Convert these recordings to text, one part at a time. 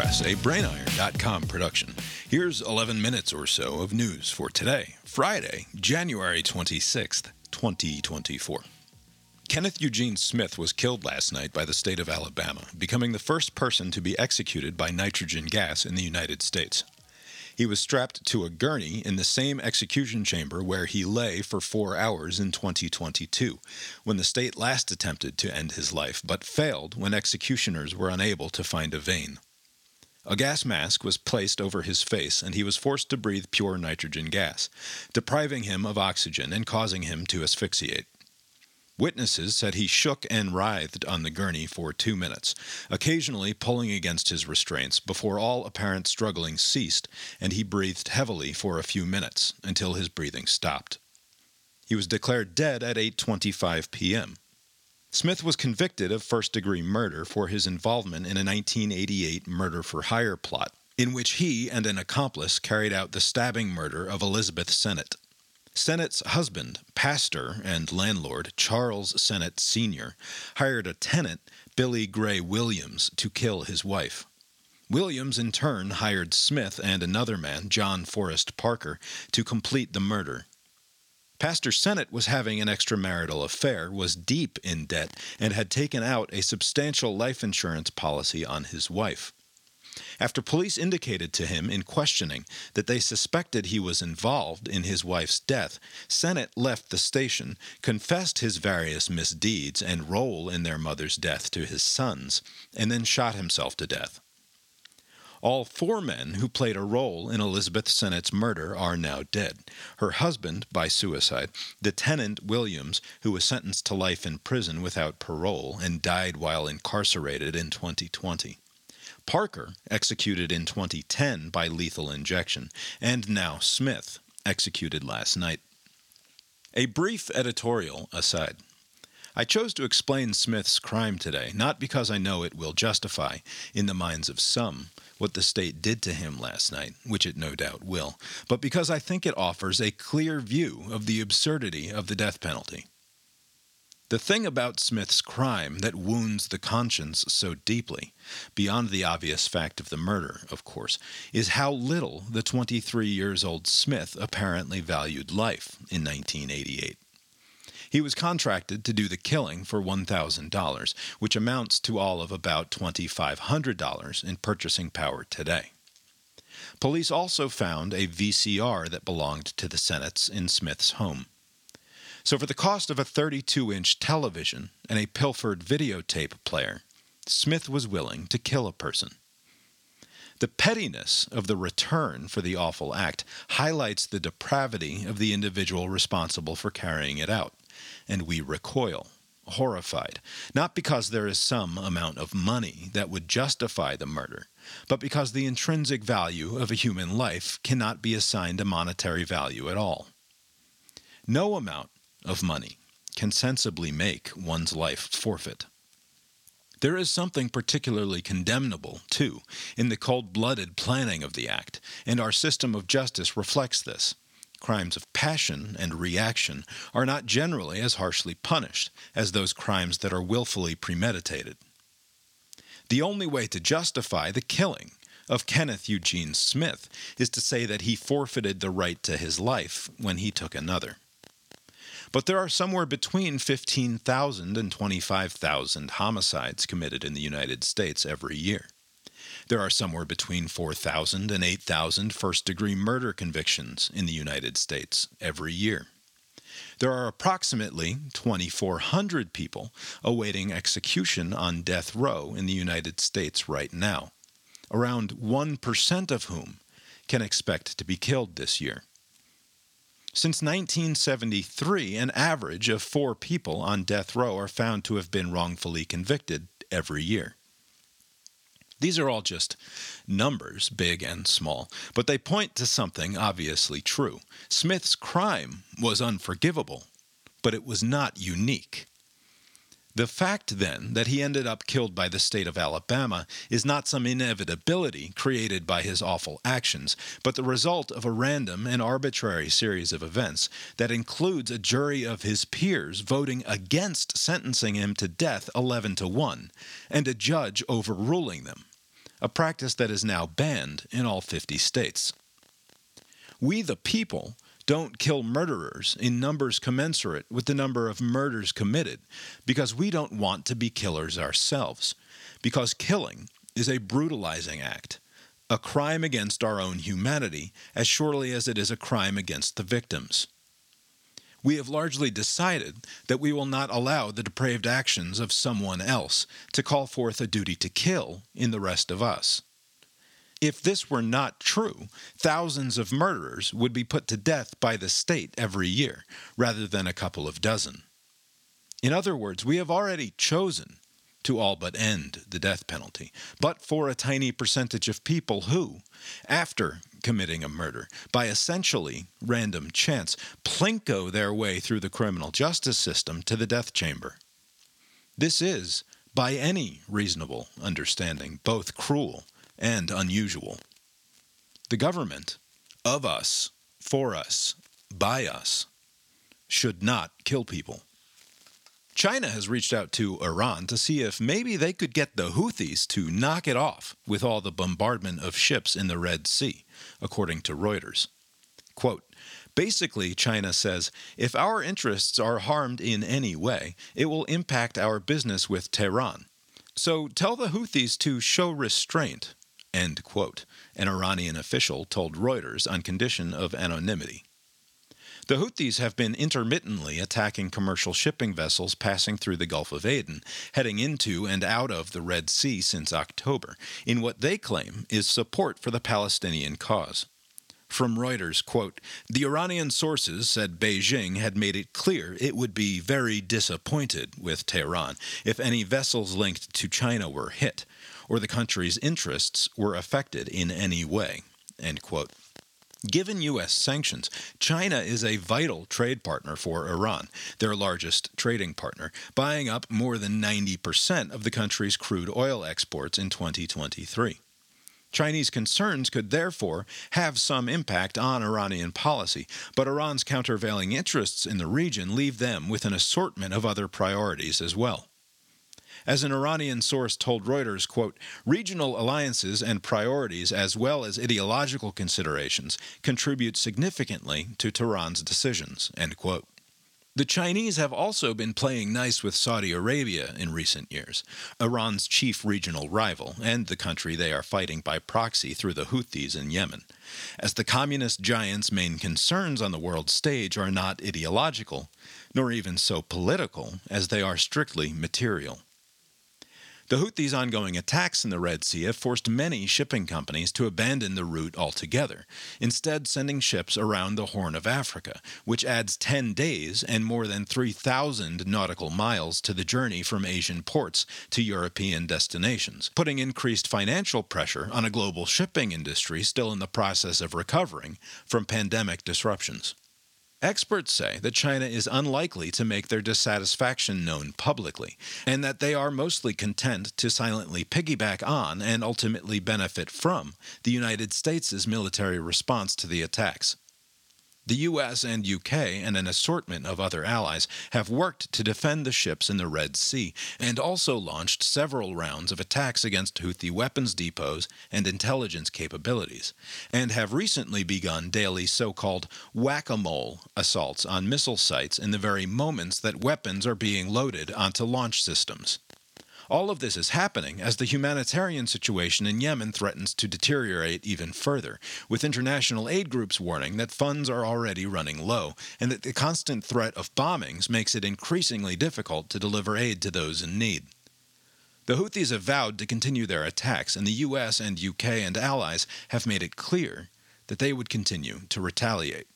Press, a brainiron.com production. Here's 11 minutes or so of news for today, Friday, January 26th, 2024. Kenneth Eugene Smith was killed last night by the state of Alabama, becoming the first person to be executed by nitrogen gas in the United States. He was strapped to a gurney in the same execution chamber where he lay for four hours in 2022, when the state last attempted to end his life, but failed when executioners were unable to find a vein. A gas mask was placed over his face, and he was forced to breathe pure nitrogen gas, depriving him of oxygen and causing him to asphyxiate. Witnesses said he shook and writhed on the gurney for two minutes, occasionally pulling against his restraints before all apparent struggling ceased and he breathed heavily for a few minutes until his breathing stopped. He was declared dead at 8:25 p.m. Smith was convicted of first-degree murder for his involvement in a 1988 murder for hire plot in which he and an accomplice carried out the stabbing murder of Elizabeth Sennett. Sennett's husband, pastor, and landlord, Charles Sennett Sr., hired a tenant, Billy Gray Williams, to kill his wife. Williams, in turn, hired Smith and another man, John Forrest Parker, to complete the murder. Pastor Sennett was having an extramarital affair, was deep in debt, and had taken out a substantial life insurance policy on his wife. After police indicated to him in questioning that they suspected he was involved in his wife's death, Sennett left the station, confessed his various misdeeds and role in their mother's death to his sons, and then shot himself to death. All four men who played a role in Elizabeth Sennett's murder are now dead. Her husband, by suicide, the tenant Williams, who was sentenced to life in prison without parole and died while incarcerated in 2020. Parker, executed in 2010 by lethal injection, and now Smith, executed last night. A brief editorial aside. I chose to explain Smith's crime today, not because I know it will justify, in the minds of some, what the state did to him last night, which it no doubt will, but because I think it offers a clear view of the absurdity of the death penalty. The thing about Smith's crime that wounds the conscience so deeply, beyond the obvious fact of the murder, of course, is how little the 23 years old Smith apparently valued life in 1988. He was contracted to do the killing for $1,000, which amounts to all of about $2,500 in purchasing power today. Police also found a VCR that belonged to the Sennetts in Smith's home. So, for the cost of a 32 inch television and a pilfered videotape player, Smith was willing to kill a person. The pettiness of the return for the awful act highlights the depravity of the individual responsible for carrying it out, and we recoil, horrified, not because there is some amount of money that would justify the murder, but because the intrinsic value of a human life cannot be assigned a monetary value at all. No amount of money can sensibly make one's life forfeit. There is something particularly condemnable, too, in the cold blooded planning of the act, and our system of justice reflects this. Crimes of passion and reaction are not generally as harshly punished as those crimes that are willfully premeditated. The only way to justify the killing of Kenneth Eugene Smith is to say that he forfeited the right to his life when he took another. But there are somewhere between 15,000 and 25,000 homicides committed in the United States every year. There are somewhere between 4,000 and 8,000 first degree murder convictions in the United States every year. There are approximately 2,400 people awaiting execution on death row in the United States right now, around 1% of whom can expect to be killed this year. Since 1973, an average of four people on death row are found to have been wrongfully convicted every year. These are all just numbers, big and small, but they point to something obviously true. Smith's crime was unforgivable, but it was not unique. The fact, then, that he ended up killed by the state of Alabama is not some inevitability created by his awful actions, but the result of a random and arbitrary series of events that includes a jury of his peers voting against sentencing him to death 11 to 1, and a judge overruling them. a practice that is now banned in all 50 states. We, the people, don't kill murderers in numbers commensurate with the number of murders committed because we don't want to be killers ourselves. Because killing is a brutalizing act, a crime against our own humanity, as surely as it is a crime against the victims. We have largely decided that we will not allow the depraved actions of someone else to call forth a duty to kill in the rest of us. If this were not true, thousands of murderers would be put to death by the state every year, rather than a couple of dozen. In other words, we have already chosen to all but end the death penalty, but for a tiny percentage of people who, after committing a murder, by essentially random chance, plinko their way through the criminal justice system to the death chamber. This is, by any reasonable understanding, both cruel and unusual. The government, of us, for us, by us, should not kill people. China has reached out to Iran to see if maybe they could get the Houthis to knock it off with all the bombardment of ships in the Red Sea, according to Reuters. Quote, Basically, China says if our interests are harmed in any way, it will impact our business with Tehran. So tell the Houthis to show restraint End quote, an Iranian official told Reuters on condition of anonymity. The Houthis have been intermittently attacking commercial shipping vessels passing through the Gulf of Aden, heading into and out of the Red Sea since October, in what they claim is support for the Palestinian cause. From Reuters, quote, The Iranian sources said Beijing had made it clear it would be very disappointed with Tehran if any vessels linked to China were hit, or the country's interests were affected in any way. Given U.S. sanctions, China is a vital trade partner for Iran, their largest trading partner, buying up more than 90% of the country's crude oil exports in 2023. Chinese concerns could therefore have some impact on Iranian policy, but Iran's countervailing interests in the region leave them with an assortment of other priorities as well. As an Iranian source told Reuters, quote, regional alliances and priorities as well as ideological considerations contribute significantly to Tehran's decisions, end quote. The Chinese have also been playing nice with Saudi Arabia in recent years, Iran's chief regional rival, and the country they are fighting by proxy through the Houthis in Yemen. As the communist giant's main concerns on the world stage are not ideological, nor even so political, as they are strictly material. The Houthis' ongoing attacks in the Red Sea have forced many shipping companies to abandon the route altogether, instead, sending ships around the Horn of Africa, which adds 10 days and more than 3,000 nautical miles to the journey from Asian ports to European destinations, putting increased financial pressure on a global shipping industry still in the process of recovering from pandemic disruptions. Experts say that China is unlikely to make their dissatisfaction known publicly, and that they are mostly content to silently piggyback on and ultimately benefit from the United States' military response to the attacks. The US and UK and an assortment of other allies have worked to defend the ships in the Red Sea and also launched several rounds of attacks against Houthi weapons depots and intelligence capabilities, and have recently begun daily so called whack a mole assaults on missile sites in the very moments that weapons are being loaded onto launch systems. All of this is happening as the humanitarian situation in Yemen threatens to deteriorate even further, with international aid groups warning that funds are already running low, and that the constant threat of bombings makes it increasingly difficult to deliver aid to those in need. The Houthis have vowed to continue their attacks, and the US and UK and allies have made it clear that they would continue to retaliate.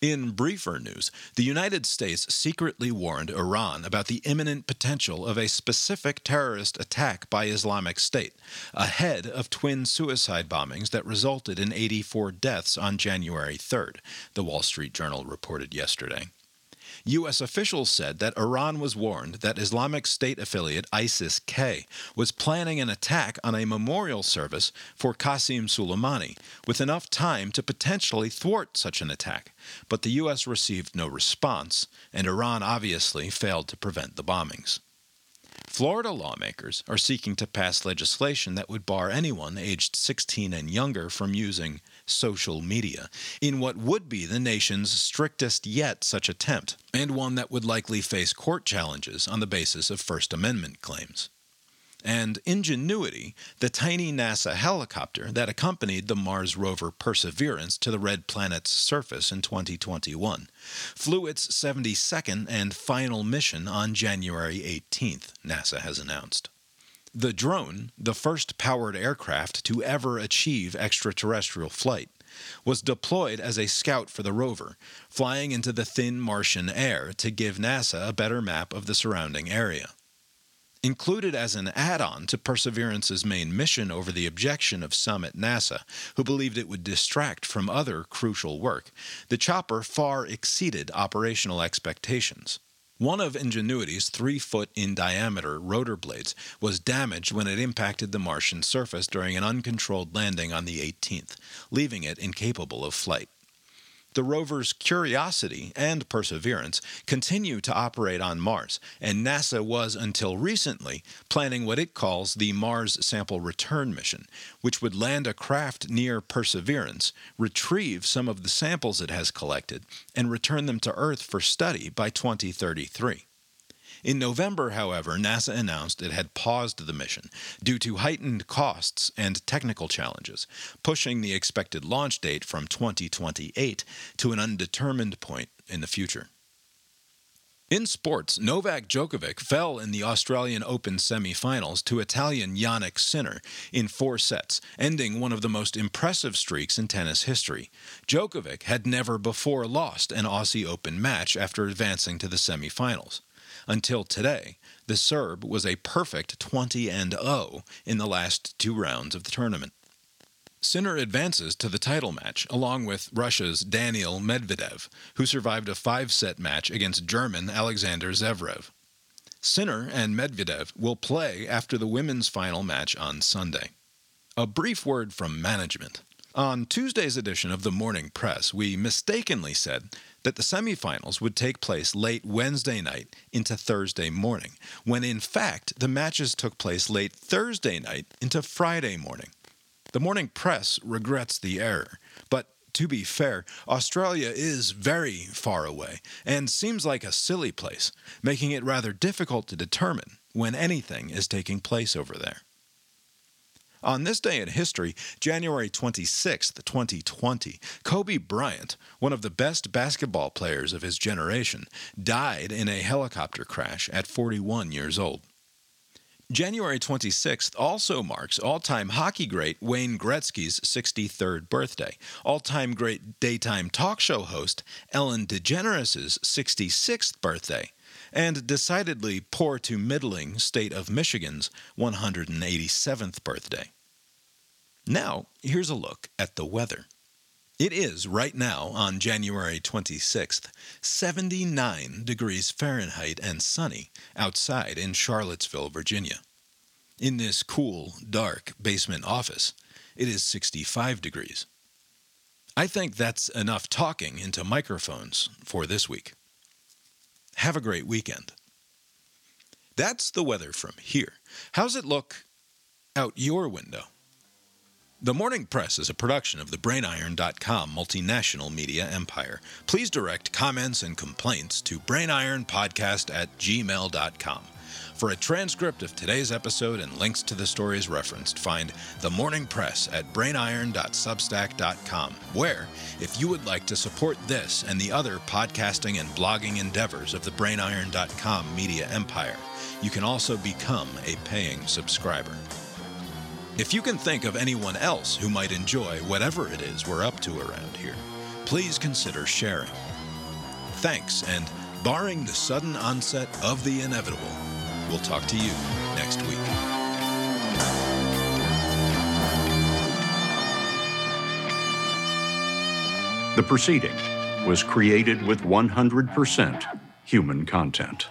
In briefer news, the United States secretly warned Iran about the imminent potential of a specific terrorist attack by Islamic State, ahead of twin suicide bombings that resulted in 84 deaths on January 3rd, the Wall Street Journal reported yesterday. U.S. officials said that Iran was warned that Islamic State affiliate ISIS K was planning an attack on a memorial service for Qasem Soleimani, with enough time to potentially thwart such an attack. But the U.S. received no response, and Iran obviously failed to prevent the bombings. Florida lawmakers are seeking to pass legislation that would bar anyone aged 16 and younger from using social media in what would be the nation's strictest yet such attempt, and one that would likely face court challenges on the basis of First Amendment claims and Ingenuity, the tiny NASA helicopter that accompanied the Mars rover Perseverance to the red planet's surface in 2021, flew its 72nd and final mission on January 18th, NASA has announced. The drone, the first powered aircraft to ever achieve extraterrestrial flight, was deployed as a scout for the rover, flying into the thin Martian air to give NASA a better map of the surrounding area. Included as an add on to Perseverance's main mission over the objection of some at NASA, who believed it would distract from other crucial work, the chopper far exceeded operational expectations. One of Ingenuity's three foot in diameter rotor blades was damaged when it impacted the Martian surface during an uncontrolled landing on the 18th, leaving it incapable of flight the rover's Curiosity and Perseverance continue to operate on Mars, and NASA was until recently planning what it calls the Mars Sample Return Mission, which would land a craft near Perseverance, retrieve some of the samples it has collected, and return them to Earth for study by 2033. In November, however, NASA announced it had paused the mission due to heightened costs and technical challenges, pushing the expected launch date from 2028 to an undetermined point in the future. In sports, Novak Djokovic fell in the Australian Open semi-finals to Italian Jannik Sinner in four sets, ending one of the most impressive streaks in tennis history. Djokovic had never before lost an Aussie Open match after advancing to the semi-finals. Until today, the Serb was a perfect 20 and 0 in the last two rounds of the tournament. Sinner advances to the title match along with Russia's Daniil Medvedev, who survived a five set match against German Alexander Zverev. Sinner and Medvedev will play after the women's final match on Sunday. A brief word from management. On Tuesday's edition of the Morning Press, we mistakenly said that the semifinals would take place late Wednesday night into Thursday morning, when in fact the matches took place late Thursday night into Friday morning. The Morning Press regrets the error, but to be fair, Australia is very far away and seems like a silly place, making it rather difficult to determine when anything is taking place over there. On this day in history, January 26, 2020, Kobe Bryant, one of the best basketball players of his generation, died in a helicopter crash at 41 years old. January 26th also marks all time hockey great Wayne Gretzky's 63rd birthday, all time great daytime talk show host Ellen DeGeneres' 66th birthday, and decidedly poor to middling state of Michigan's 187th birthday. Now, here's a look at the weather. It is right now on January 26th, 79 degrees Fahrenheit and sunny outside in Charlottesville, Virginia. In this cool, dark basement office, it is 65 degrees. I think that's enough talking into microphones for this week. Have a great weekend. That's the weather from here. How's it look out your window? The Morning Press is a production of the BrainIron.com multinational media empire. Please direct comments and complaints to brainironpodcast at gmail.com. For a transcript of today's episode and links to the stories referenced, find The Morning Press at brainiron.substack.com, where, if you would like to support this and the other podcasting and blogging endeavors of the brainiron.com media empire, you can also become a paying subscriber. If you can think of anyone else who might enjoy whatever it is we're up to around here, please consider sharing. Thanks, and barring the sudden onset of the inevitable, we'll talk to you next week. The proceeding was created with 100% human content.